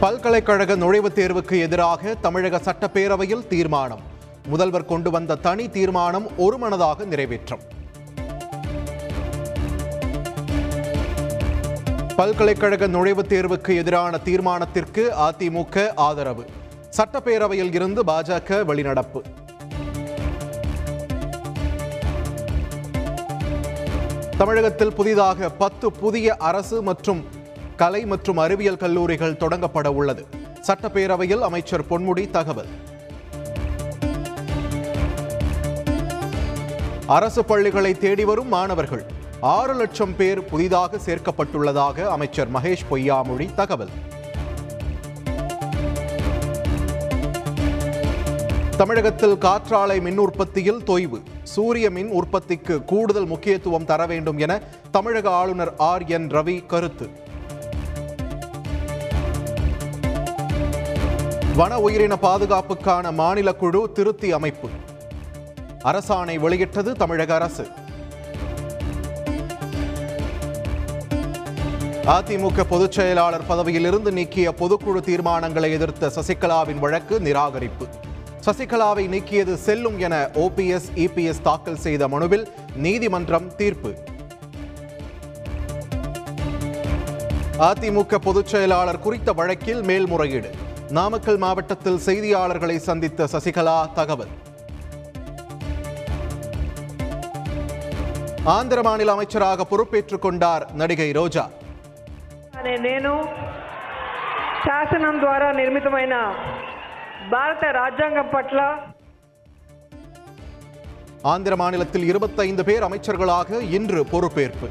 பல்கலைக்கழக நுழைவுத் தேர்வுக்கு எதிராக தமிழக சட்டப்பேரவையில் தீர்மானம். முதல்வர் கொண்டு வந்த தனி தீர்மானம் ஒருமனதாக நிறைவேற்றம். பல்கலைக்கழக நுழைவுத் தேர்வுக்கு எதிரான தீர்மானத்திற்கு அதிமுக ஆதரவு. சட்டப்பேரவையில் இருந்து பாஜக வெளிநடப்பு. தமிழகத்தில் புதிதாக பத்து புதிய அரசு மற்றும் கலை மற்றும் அறிவியல் கல்லூரிகள் தொடங்கப்பட உள்ளது. சட்டப்பேரவையில் அமைச்சர் பொன்முடி தகவல். அரசு பள்ளிகளை தேடி வரும் மாணவர்கள். ஆறு லட்சம் பேர் புதிதாக சேர்க்கப்பட்டுள்ளதாக அமைச்சர் மகேஷ் பொய்யாமொழி தகவல். தமிழகத்தில் காற்றாலை மின் உற்பத்தியில் தொய்வு. சூரிய மின் உற்பத்திக்கு கூடுதல் முக்கியத்துவம் தர வேண்டும் என தமிழக ஆளுநர் ஆர் என் ரவி கருத்து. வன உயிரின பாதுகாப்புக்கான மாநில குழு திருத்தி அமைப்பு. அரசாணை வெளியிட்டது தமிழக அரசு. அதிமுக பொதுச் செயலாளர் பதவியிலிருந்து நீக்கிய பொதுக்குழு தீர்மானங்களை எதிர்த்த சசிகலாவின் வழக்கு நிராகரிப்பு. சசிகலாவை நீக்கியது செல்லும் என ஓபிஎஸ் இபிஎஸ் தாக்கல் செய்த மனுவில் நீதிமன்றம் தீர்ப்பு. அதிமுக பொதுச் செயலாளர் குறித்த வழக்கில் மேல்முறையீடு. நாமக்கல் மாவட்டத்தில் செய்தியாளர்களை சந்தித்த சசிகலா தகவல் ஆந்திர மாநில அமைச்சராக பொறுப்பேற்றுக் கொண்டார் நடிகை ரோஜா అనే నేను శాసనం ద్వారా నిర్మితమైన భారత రాజ్యాంగం పట్ల ஆந்திர மாநிலத்தில் இருபத்தைந்து பேர் அமைச்சர்களாக இன்று பொறுப்பேற்பு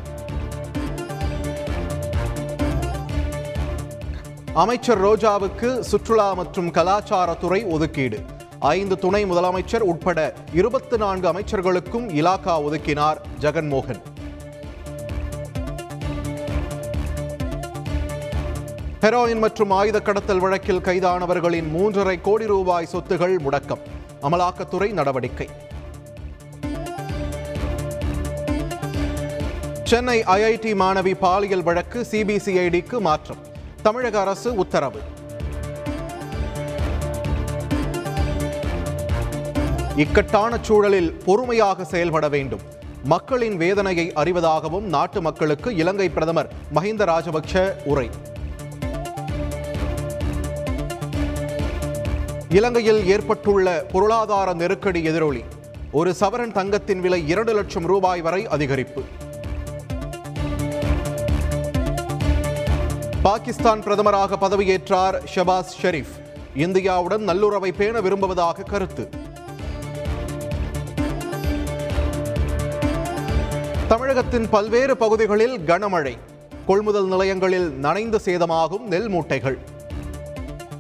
அமைச்சர் ரோஜாவுக்கு சுற்றுலா மற்றும் கலாச்சாரத்துறை ஒதுக்கீடு. ஐந்து துணை முதலமைச்சர் உட்பட இருபத்தி நான்கு அமைச்சர்களுக்கும் இலாகா ஒதுக்கினார் ஜெகன்மோகன். ஹெரோயின் மற்றும் ஆயுத கடத்தல் வழக்கில் கைதானவர்களின் மூன்றரை கோடி ரூபாய் சொத்துகள் முடக்கம். அமலாக்கத்துறை நடவடிக்கை. சென்னை ஐஐடி மாணவி பாலியல் வழக்கு சிபிசிஐடிக்கு மாற்றம். தமிழக அரசு உத்தரவு. இக்கட்டான சூழலில் பொறுமையாக செயல்பட வேண்டும். மக்களின் வேதனையை அறிவதாகவும் நாட்டு மக்களுக்கு இலங்கை பிரதமர் மஹிந்த ராஜபக்ஷ உரை. இலங்கையில் ஏற்பட்டுள்ள பொருளாதார நெருக்கடி எதிரொலி. ஒரு சவரன் தங்கத்தின் விலை இரண்டு லட்சம் ரூபாய் வரை அதிகரிப்பு. பாகிஸ்தான் பிரதமராக பதவியேற்றார் ஷபாஸ் ஷெரீப் இந்தியாவுடன் நல்லுறவை பேண விரும்புவதாக கருத்து. தமிழகத்தின் பல்வேறு பகுதிகளில் கனமழை. கொள்முதல் நிலையங்களில் நனைந்து சேதமாகும் நெல் மூட்டைகள்.